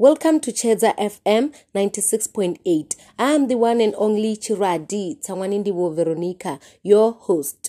Welcome to Cheza FM 96.8. I am the one and only Chiradi Tangwanindiwo Veronica, your host.